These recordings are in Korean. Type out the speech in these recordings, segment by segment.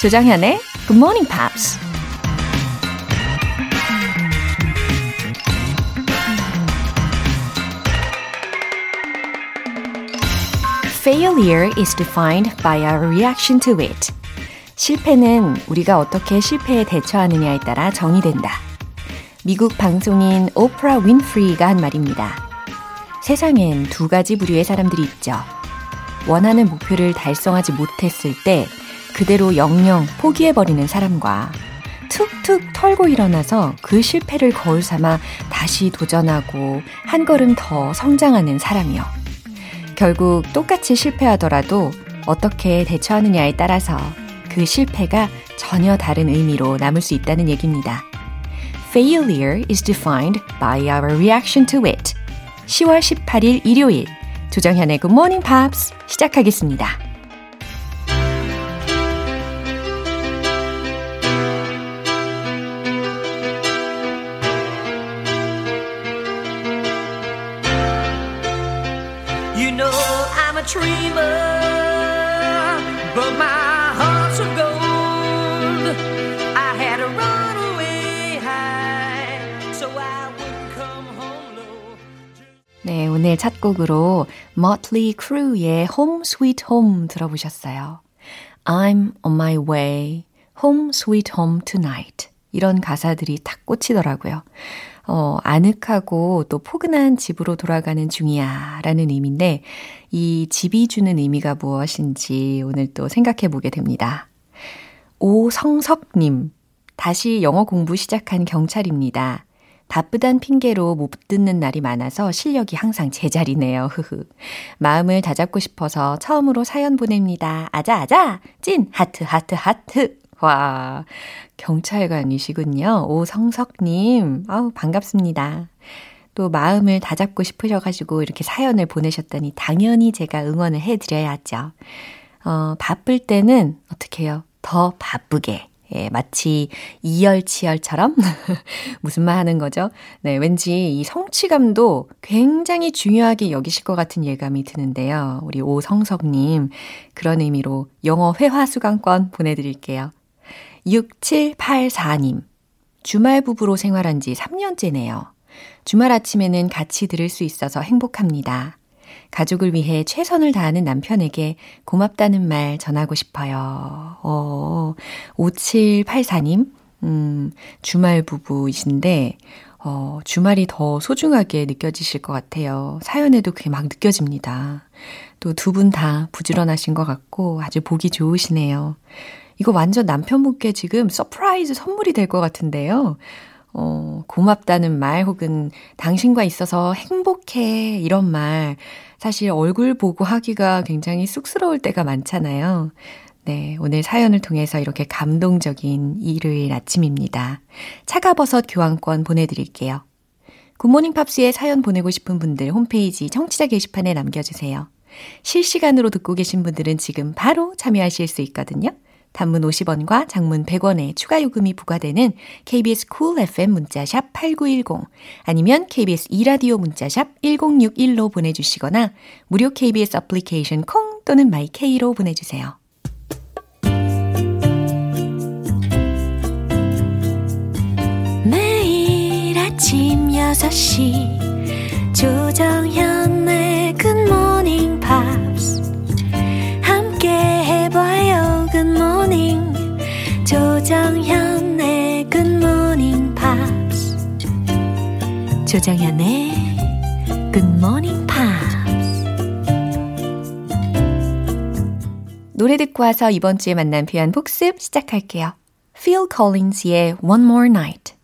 조정현의 Good Morning Pops. Failure is defined by our reaction to it. 실패는 우리가 어떻게 실패에 대처하느냐에 따라 정의된다. 미국 방송인 오프라 윈프리가 한 말입니다. 세상엔 두 가지 부류의 사람들이 있죠. 원하는 목표를 달성하지 못했을 때 그대로 영영 포기해버리는 사람과 툭툭 털고 일어나서 그 실패를 거울 삼아 다시 도전하고 한 걸음 더 성장하는 사람이요. 결국 똑같이 실패하더라도 어떻게 대처하느냐에 따라서 그 실패가 전혀 다른 의미로 남을 수 있다는 얘기입니다. Failure is defined by our reaction to it. 10월 18일 일요일 조정현의 Good Morning Pops 시작하겠습니다. 네, 오늘 첫 곡으로 Motley Crue의 Home Sweet Home 들어보셨어요. I'm on my way, home sweet home tonight. 이런 가사들이 탁 꽂히더라고요. 어, 아늑하고 또 포근한 집으로 돌아가는 중이야 라는 의미인데 이 집이 주는 의미가 무엇인지 오늘 또 생각해 보게 됩니다. 오성석님, 다시 영어 공부 시작한 경찰입니다. 바쁘단 핑계로 못 듣는 날이 많아서 실력이 항상 제자리네요. 흐흐. 마음을 다잡고 싶어서 처음으로 사연 보냅니다. 아자아자! 찐! 하트, 하트, 하트! 와, 경찰관이시군요. 오성석님. 아우, 반갑습니다. 또 마음을 다잡고 싶으셔가지고 이렇게 사연을 보내셨다니 당연히 제가 응원을 해드려야죠. 어, 바쁠 때는 어떻게 해요? 더 바쁘게. 예, 마치 이열치열처럼 무슨 말 하는 거죠? 네, 왠지 이 성취감도 굉장히 중요하게 여기실 것 같은 예감이 드는데요. 우리 오성석님 그런 의미로 영어 회화 수강권 보내드릴게요. 6784님. 주말 부부로 생활한 지 3년째네요. 주말 아침에는 같이 들을 수 있어서 행복합니다. 가족을 위해 최선을 다하는 남편에게 고맙다는 말 전하고 싶어요. 어, 5784님, 음, 주말 부부이신데, 어, 주말이 더 소중하게 느껴지실 것 같아요. 사연에도 그게 막 느껴집니다. 또 두 분 다 부지런하신 것 같고 아주 보기 좋으시네요. 이거 완전 남편분께 지금 surprise 선물이 될 것 같은데요. 어, 고맙다는 말 혹은 당신과 있어서 행복해 이런 말 사실 얼굴 보고 하기가 굉장히 쑥스러울 때가 많잖아요. 네, 오늘 사연을 통해서 이렇게 감동적인 일요일 아침입니다. 차가버섯 교환권 보내드릴게요. 굿모닝 팝스에 사연 보내고 싶은 분들 홈페이지 청취자 게시판에 남겨주세요. 실시간으로 듣고 계신 분들은 지금 바로 참여하실 수 있거든요. 단문 50원과 장문 100원의 추가 요금이 부과되는 KBS cool FM 문자샵 8910 아니면 KBS 이라디오 문자샵 1061로 보내주시거나 무료 KBS 애플리케이션 콩 또는 마이케이로 보내주세요. 매일 아침 6시 조정현의 조정현의 굿모닝 팝스 노래 듣고 와서 이번 주에 만난 표현 복습 시작할게요. Phil Collins의 One More Night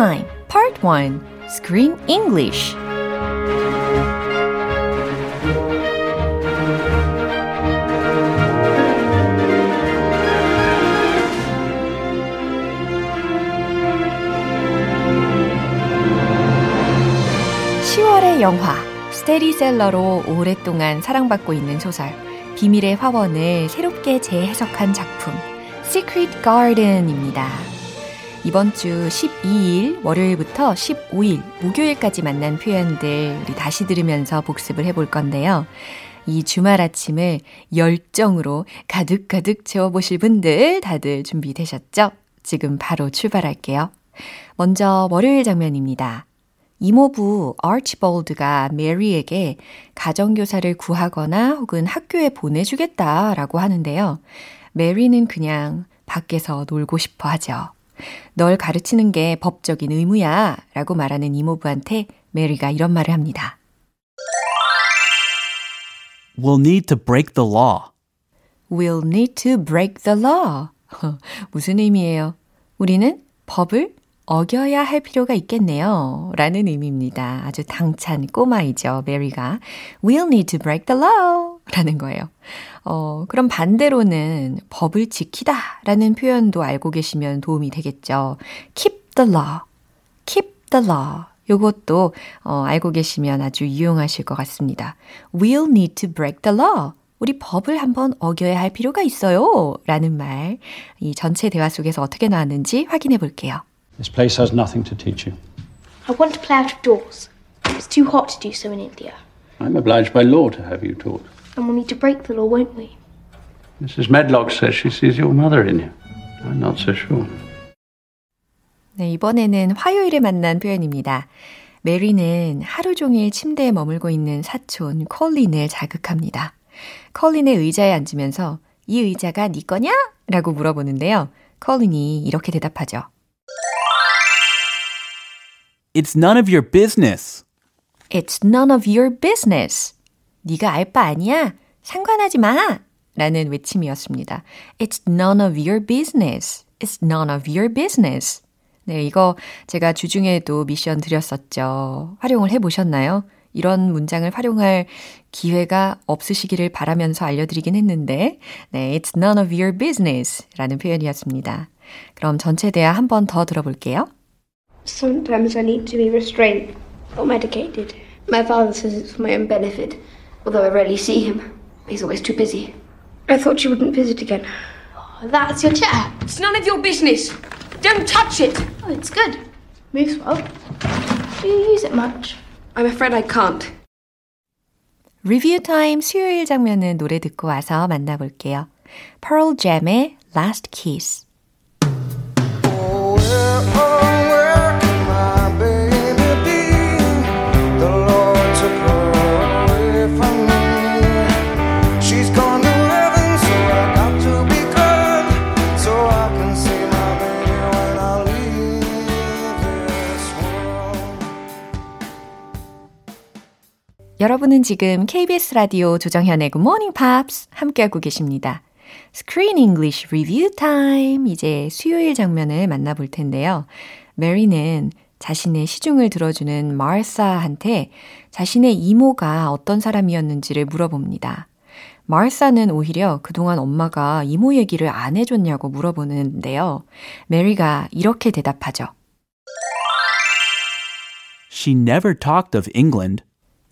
Time, Part 1 Screen English. 영화 스테리셀러로 오랫동안 사랑받고 있는 소설 비밀의 화원을 새롭게 재해석한 작품 Secret Garden입니다. 이번 주 12일 월요일부터 15일 목요일까지 만난 표현들 우리 다시 들으면서 복습을 해볼 건데요. 이 주말 아침을 열정으로 가득가득 채워보실 분들 다들 준비되셨죠? 지금 바로 출발할게요. 먼저 월요일 장면입니다. 이모부 아치볼드가 메리에게 가정교사를 구하거나 혹은 학교에 보내주겠다라고 하는데요. 메리는 그냥 밖에서 놀고 싶어 하죠. 널 가르치는 게 법적인 의무야 라고 말하는 이모부한테 메리가 이런 말을 합니다. We'll need to break the law. We'll need to break the law. 무슨 의미예요? 우리는 법을 어겨야 할 필요가 있겠네요. 라는 의미입니다. 아주 당찬 꼬마이죠, 메리가. We'll need to break the law. 라는 거예요. 어, 그럼 반대로는 법을 지키다 라는 표현도 알고 계시면 도움이 되겠죠. keep the law. keep the law. 요것도 어, 알고 계시면 아주 유용하실 것 같습니다. We'll need to break the law. 우리 법을 한번 어겨야 할 필요가 있어요. 라는 말. 이 전체 대화 속에서 어떻게 나왔는지 확인해 볼게요. This place has nothing to teach you. I want to play out of doors. It's too hot to do so in India. I'm obliged by law to have you taught. And we'll need to break the law, won't we? Mrs. Medlock says she sees your mother in you. I'm not so sure. 네, 이번에는 화요일에 만난 표현입니다. 메리는 하루 종일 침대에 머물고 있는 사촌 콜린을 자극합니다. 콜린의 의자에 앉으면서 이 의자가 네 거냐? 라고 물어보는데요. 콜린이 이렇게 대답하죠. It's none of your business. It's none of your business. 네가 알 바 아니야. 상관하지 마. 라는 외침이었습니다. It's none of your business. It's none of your business. 네, 이거 제가 주중에도 미션 드렸었죠. 활용을 해보셨나요? 이런 문장을 활용할 기회가 없으시기를 바라면서 알려드리긴 했는데, 네, it's none of your business 라는 표현이었습니다. 그럼 전체 대화 한 번 더 들어볼게요. Sometimes I need to be restrained or medicated. My father says it's for my own benefit, although I rarely see him. He's always too busy. I thought you wouldn't visit again. That's your chair. It's none of your business. Don't touch it. Oh, it's good. Moves well. Do you use it much? I'm afraid I can't. 리뷰 타임 수요일 장면은 노래 듣고 와서 만나볼게요. Pearl Jam의 Last Kiss. 여러분은 지금 KBS 라디오 조정현의 Good Morning Pops 함께하고 계십니다. Screen English Review Time. 이제 수요일 장면을 만나볼 텐데요. 메리는 자신의 시중을 들어주는 마르사한테 자신의 이모가 어떤 사람이었는지를 물어봅니다. 마르사는 오히려 그동안 엄마가 이모 얘기를 안 해줬냐고 물어보는데요. 메리가 이렇게 대답하죠. She never talked of England.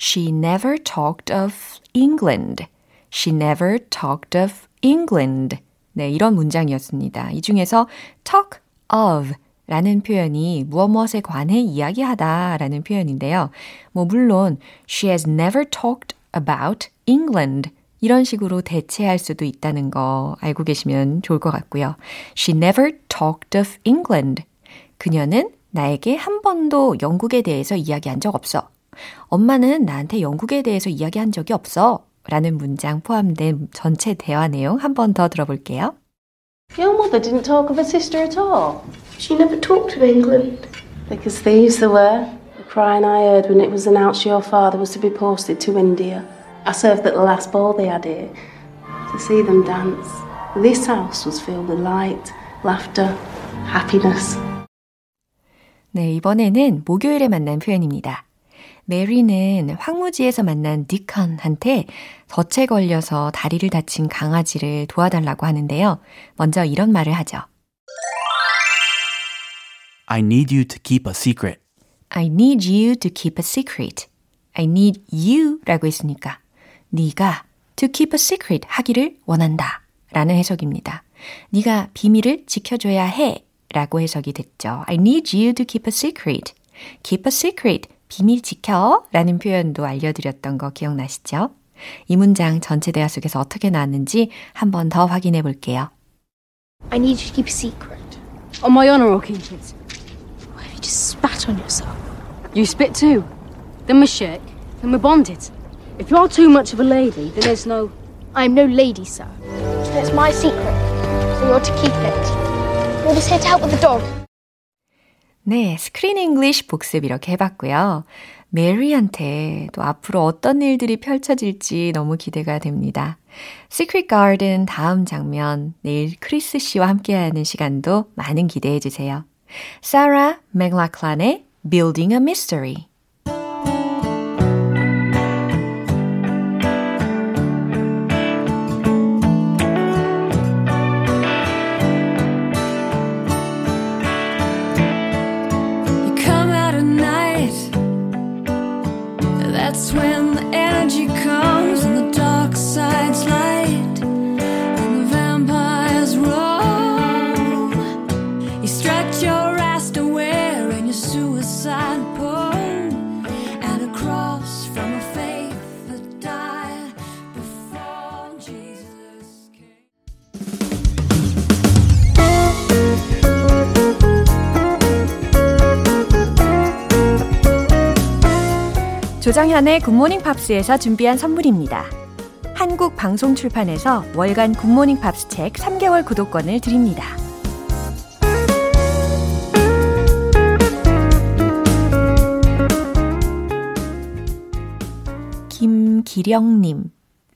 She never talked of England. She never talked of England. 네, 이런 문장이었습니다. 이 중에서 talk of 라는 표현이 무엇 무엇에 관해 이야기하다 라는 표현인데요. 뭐, 물론, she has never talked about England. 이런 식으로 대체할 수도 있다는 거 알고 계시면 좋을 것 같고요. She never talked of England. 그녀는 나에게 한 번도 영국에 대해서 이야기한 적 없어. 엄마는 나한테 영국에 대해서 이야기한 적이 없어. 라는 문장 포함된 전체 대화 내용 한 번 더 들어볼게요. Your mother didn't talk of her sister at all. She never talked of England. Because thieves there were. The crying I heard when it was announced your father was to be posted to India. I served at the last ball they had here. To see them dance. This house was filled with light, laughter, happiness. 네, 이번에는 목요일에 만난 표현입니다. 메리는 황무지에서 만난 디컨한테 덫에 걸려서 다리를 다친 강아지를 도와달라고 하는데요. 먼저 이런 말을 하죠. I need you to keep a secret. I need you to keep a secret. I need you 라고 했으니까 네가 to keep a secret 하기를 원한다 라는 해석입니다. 네가 비밀을 지켜줘야 해 라고 해석이 됐죠. I need you to keep a secret. keep a secret. 비밀 지켜 라는 표현도 알려드렸던 거 기억나시죠? 이 문장 전체 대화 속에서 어떻게 나왔는지 한 번 더 확인해 볼게요. I need you to keep a secret. On my honour, I'll keep it. Why have you just spat on yourself? You spit too. Then we shake. Then we're bonded. If you're too much of a lady, then there's no. I'm no lady, sir. It's my secret, so you're to keep it. You're just here to help with the dog. 네, 스크린 잉글리쉬 복습 이렇게 해봤고요. 메리한테 또 앞으로 어떤 일들이 펼쳐질지 너무 기대가 됩니다. Secret Garden 다음 장면, 내일 크리스 씨와 함께하는 시간도 많은 기대해 주세요. 사라 맥락란의 Building a Mystery 조정현의 굿모닝 팝스에서 준비한 선물입니다. 한국 방송 출판에서 월간 굿모닝 팝스 책 3개월 구독권을 드립니다. 김기령님,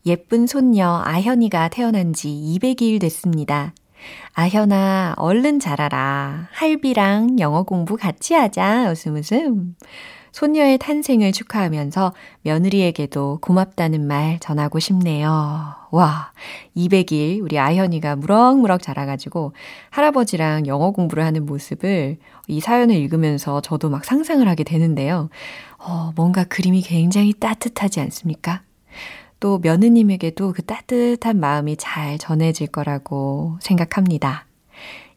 예쁜 손녀 아현이가 태어난 지 200일 됐습니다. 아현아, 얼른 자라라. 할비랑 영어 공부 같이 하자. 웃음 웃음. 손녀의 탄생을 축하하면서 며느리에게도 고맙다는 말 전하고 싶네요. 와, 200일 우리 아현이가 무럭무럭 자라가지고 할아버지랑 영어 공부를 하는 모습을 이 사연을 읽으면서 저도 막 상상을 하게 되는데요. 어, 뭔가 그림이 굉장히 따뜻하지 않습니까? 또 며느님에게도 그 따뜻한 마음이 잘 전해질 거라고 생각합니다.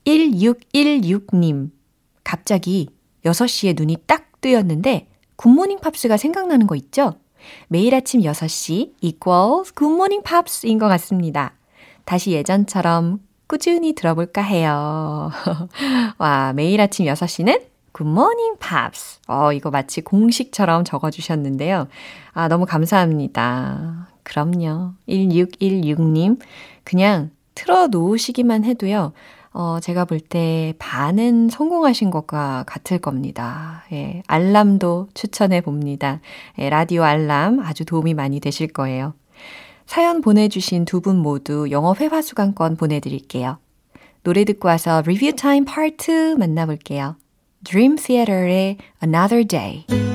1616님, 갑자기 6시에 눈이 딱 뜨였는데 굿모닝 팝스가 생각나는 거 있죠? 매일 아침 6시 equals 굿모닝 팝스인 것 같습니다. 다시 예전처럼 꾸준히 들어볼까 해요. 와, 매일 아침 6시는 굿모닝 팝스. 어, 이거 마치 공식처럼 적어주셨는데요. 아, 너무 감사합니다. 그럼요. 1616님. 그냥 틀어 놓으시기만 해도요. 어, 제가 볼 때 반은 성공하신 것과 같을 겁니다. 예, 알람도 추천해 봅니다. 예, 라디오 알람 아주 도움이 많이 되실 거예요. 사연 보내주신 두 분 모두 영어 회화 수강권 보내드릴게요. 노래 듣고 와서 리뷰 타임 파트 2 만나볼게요. Dream Theater의 Another Day.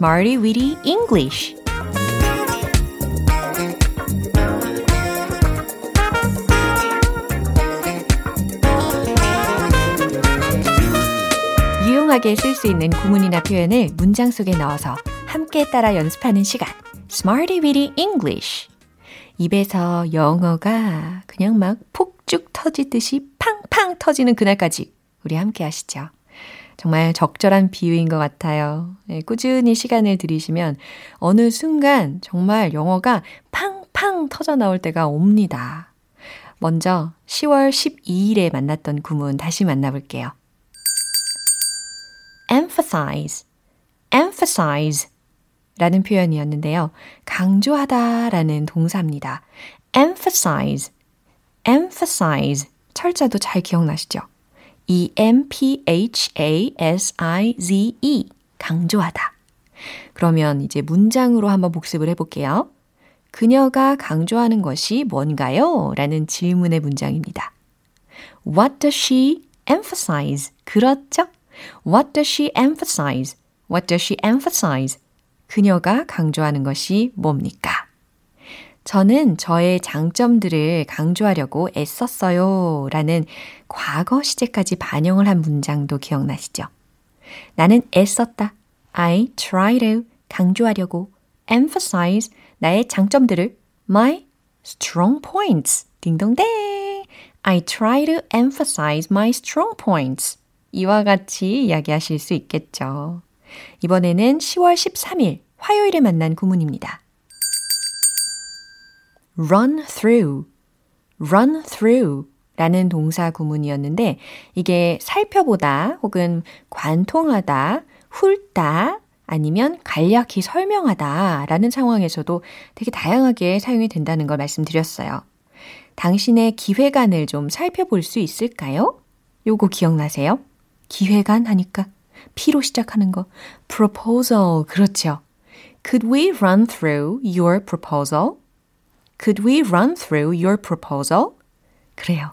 Smarty Weedy English. 유용하게 쓸 수 있는 구문이나 표현을 문장 속에 넣어서 함께 따라 연습하는 시간. Smarty Weedy English. 입에서 영어가 그냥 막 폭죽 터지듯이 팡팡 터지는 그날까지 우리 함께 하시죠. 정말 적절한 비유인 것 같아요. 예, 꾸준히 시간을 들이시면 어느 순간 정말 영어가 팡팡 터져 나올 때가 옵니다. 먼저 10월 12일에 만났던 구문 다시 만나볼게요. emphasize, emphasize 라는 표현이었는데요. 강조하다 라는 동사입니다. emphasize. emphasize 철자도 잘 기억나시죠? E-M-P-H-A-S-I-Z-E 강조하다. 그러면 이제 문장으로 한번 복습을 해볼게요. 그녀가 강조하는 것이 뭔가요? 라는 질문의 문장입니다. What does she emphasize? 그렇죠? What does she emphasize? What does she emphasize? 그녀가 강조하는 것이 뭡니까? 저는 저의 장점들을 강조하려고 애썼어요. 라는 과거 시제까지 반영을 한 문장도 기억나시죠? 나는 애썼다. I try to 강조하려고 emphasize 나의 장점들을 my strong points 딩동댕 I try to emphasize my strong points 이와 같이 이야기하실 수 있겠죠. 이번에는 10월 13일 화요일에 만난 구문입니다. Run through, run through 라는 동사 구문이었는데 이게 살펴보다 혹은 관통하다, 훑다 아니면 간략히 설명하다 라는 상황에서도 되게 다양하게 사용이 된다는 걸 말씀드렸어요. 당신의 기획안을 좀 살펴볼 수 있을까요? 요거 기억나세요? 기획안 하니까 P로 시작하는 거. proposal. 그렇죠. Could we run through your proposal? Could we run through your proposal? 그래요.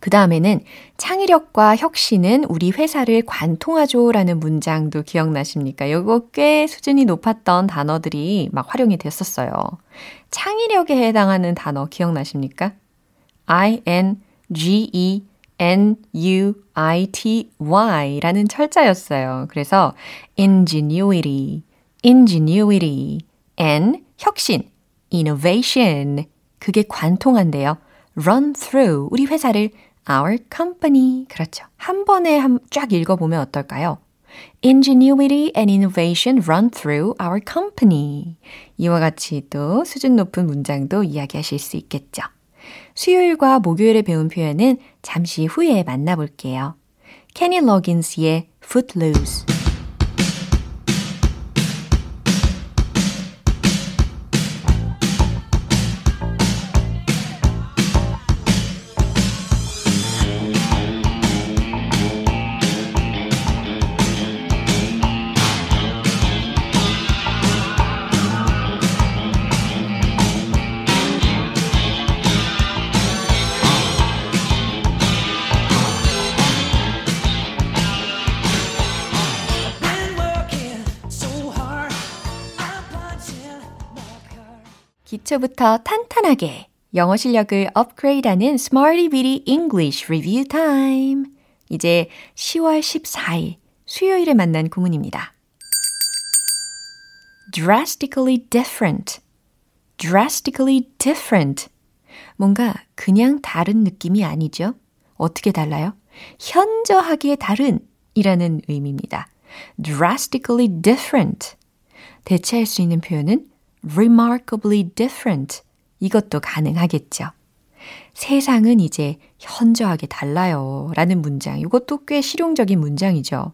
그 다음에는 창의력과 혁신은 우리 회사를 관통하죠 라는 문장도 기억나십니까? 이거 꽤 수준이 높았던 단어들이 막 활용이 됐었어요. 창의력에 해당하는 단어 기억나십니까? I-N-G-E N-U-I-T-Y 라는 철자였어요. 그래서 ingenuity, ingenuity, N, 혁신, innovation, 그게 관통한데요. run through, 우리 회사를 our company. 그렇죠. 한 번에 한, 쫙 읽어보면 어떨까요? Ingenuity and innovation run through our company. 이와 같이 또 수준 높은 문장도 이야기하실 수 있겠죠. 수요일과 목요일에 배운 표현은 잠시 후에 만나볼게요. 케니 로긴스의 Footloose. 기초부터 탄탄하게 영어 실력을 업그레이드하는 Smarty Bitty English Review Time. 이제 10월 14일 수요일에 만난 구문입니다. drastically different. drastically different. 뭔가 그냥 다른 느낌이 아니죠? 어떻게 달라요? 현저하게 다른 이라는 의미입니다. drastically different. 대체할 수 있는 표현은 remarkably different. 이것도 가능하겠죠. 세상은 이제 현저하게 달라요. 라는 문장. 이것도 꽤 실용적인 문장이죠.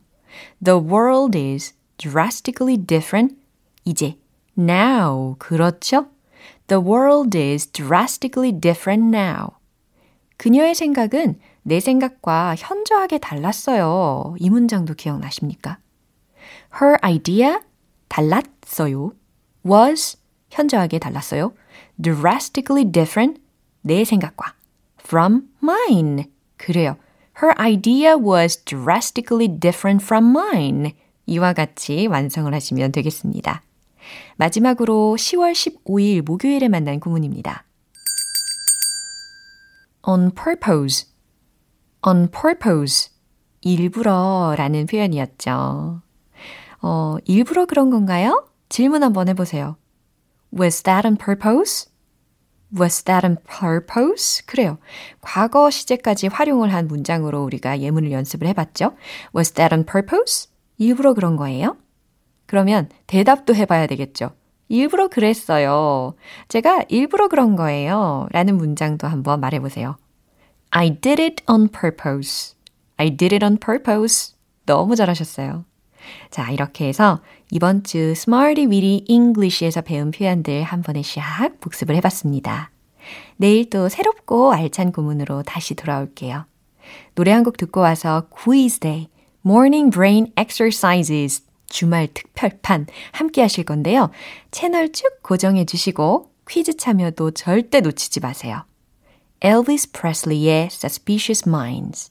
The world is drastically different. 이제 now. 그렇죠? The world is drastically different now. 그녀의 생각은 내 생각과 현저하게 달랐어요. 이 문장도 기억나십니까? Her idea 달랐어요. was 현저하게 달랐어요. drastically different 내 생각과 from mine 그래요. Her idea was drastically different from mine. 이와 같이 완성을 하시면 되겠습니다. 마지막으로 10월 15일 목요일에 만난 구문입니다. on purpose, on purpose, 일부러 라는 표현이었죠. 어, 일부러 그런 건가요? 질문 한번 해보세요. Was that on purpose? Was that on purpose? 그래요. 과거 시제까지 활용을 한 문장으로 우리가 예문을 연습을 해봤죠. Was that on purpose? 일부러 그런 거예요? 그러면 대답도 해봐야 되겠죠. 일부러 그랬어요. 제가 일부러 그런 거예요. 라는 문장도 한번 말해보세요. I did it on purpose. I did it on purpose. 너무 잘하셨어요. 자, 이렇게 해서 이번 주 Smarty Weedy English에서 배운 표현들 한 번에 샥 복습을 해봤습니다. 내일 또 새롭고 알찬 구문으로 다시 돌아올게요. 노래 한 곡 듣고 와서 quiz day, morning brain exercises 주말 특별판 함께 하실 건데요. 채널 쭉 고정해 주시고 퀴즈 참여도 절대 놓치지 마세요. Elvis Presley의 Suspicious Minds.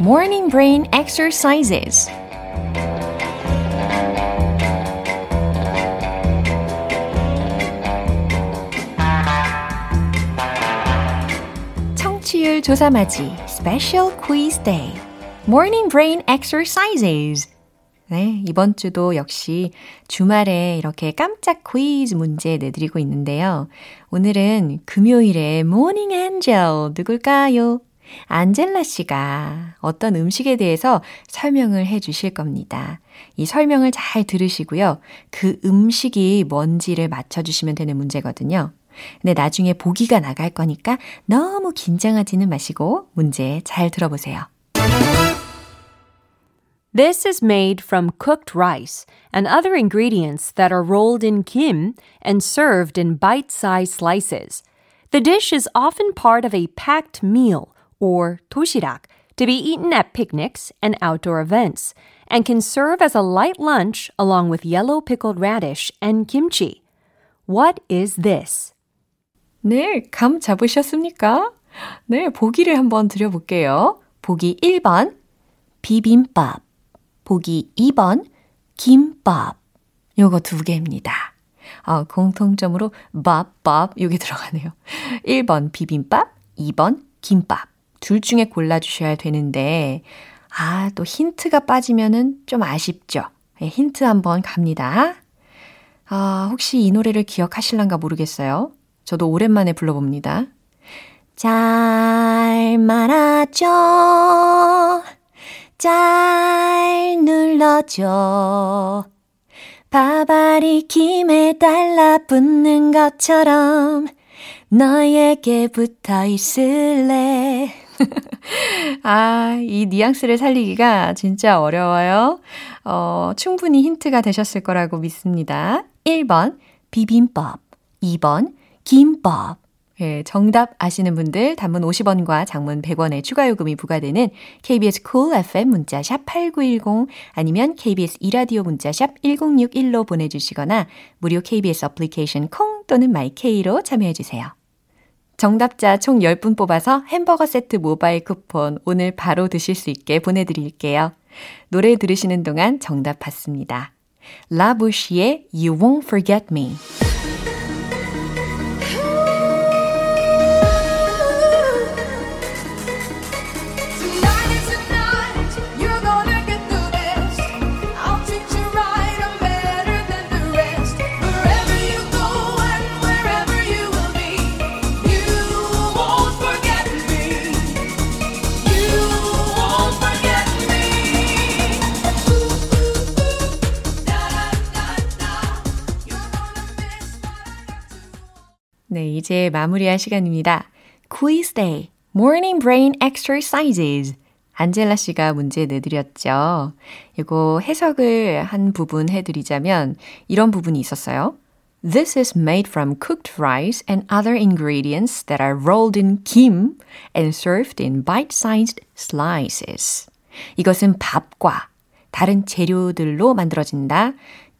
Morning Brain Exercises. 청취율 조사맞이 Special Quiz Day, Morning Brain Exercises. 네, 이번 주도 역시 주말에 이렇게 깜짝 퀴즈 문제 내드리고 있는데요. 오늘은 금요일에 모닝 엔젤 누굴까요? 안젤라 씨가 어떤 음식에 대해서 설명을 해 주실 겁니다. 이 설명을 잘 들으시고요. 그 음식이 뭔지를 맞춰주시면 되는 문제거든요. 근데 나중에 보기가 나갈 거니까 너무 긴장하지는 마시고 문제 잘 들어보세요. This is made from cooked rice and other ingredients that are rolled in kim and served in bite sized slices. The dish is often part of a packed meal or toshirak to be eaten at picnics and outdoor events and can serve as a light lunch along with yellow pickled radish and kimchi. What is this? 네, 감 잡으셨습니까? 네, 보기를 한번 드려볼게요. 보기 1번, 비빔밥. 보기 2번, 김밥. 요거 두 개입니다. 어, 공통점으로 밥, 밥, 요게 들어가네요. 1번 비빔밥, 2번 김밥. 둘 중에 골라주셔야 되는데, 아, 또 힌트가 빠지면은 좀 아쉽죠? 네, 힌트 한번 갑니다. 아, 혹시 이 노래를 기억하실란가 모르겠어요. 저도 오랜만에 불러봅니다. 잘 말아줘. 잘 눌러줘. 바바리 김에 달라붙는 것처럼 너에게 붙어 있을래. 아, 이 뉘앙스를 살리기가 진짜 어려워요. 어, 충분히 힌트가 되셨을 거라고 믿습니다. 1번, 비빔밥. 2번, 김밥. 예, 정답 아시는 분들 단문 50원과 장문 100원의 추가 요금이 부과되는 KBS cool FM 문자 샵 8910 아니면 KBS 이라디오 문자 샵 1061로 보내 주시거나 무료 KBS 어플리케이션 콩 또는 my K로 참여해 주세요. 정답자 총 10분 뽑아서 햄버거 세트 모바일 쿠폰 오늘 바로 드실 수 있게 보내드릴게요. 노래 들으시는 동안 정답 받습니다. La Bouche의 You Won't Forget Me. 네, 이제 마무리할 시간입니다. Quiz Day, Morning Brain Exercises. 안젤라 씨가 문제 내드렸죠. 이거 해석을 한 부분 해드리자면 이런 부분이 있었어요. This is made from cooked rice and other ingredients that are rolled in kim and served in bite-sized slices. 이것은 밥과 다른 재료들로 만들어진다.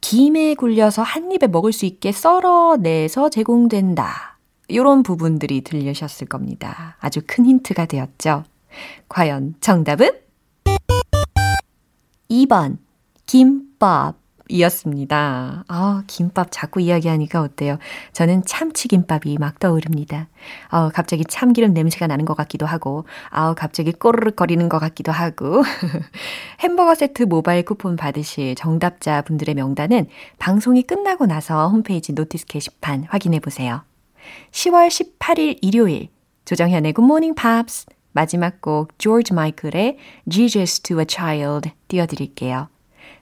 김에 굴려서 한 입에 먹을 수 있게 썰어내서 제공된다. 이런 부분들이 들리셨을 겁니다. 아주 큰 힌트가 되었죠. 과연 정답은? 2번, 김밥. 김밥이었습니다. 아, 김밥 자꾸 이야기하니까 어때요? 저는 참치김밥이 막 떠오릅니다. 아, 갑자기 참기름 냄새가 나는 것 같기도 하고, 아우, 갑자기 꼬르륵 거리는 것 같기도 하고. 햄버거 세트 모바일 쿠폰 받으실 정답자 분들의 명단은 방송이 끝나고 나서 홈페이지 notice 게시판 확인해 보세요. 10월 18일 일요일, 조정현의 굿모닝 팝스. 마지막 곡 조지 마이클의 Jesus to a Child 띄워드릴게요.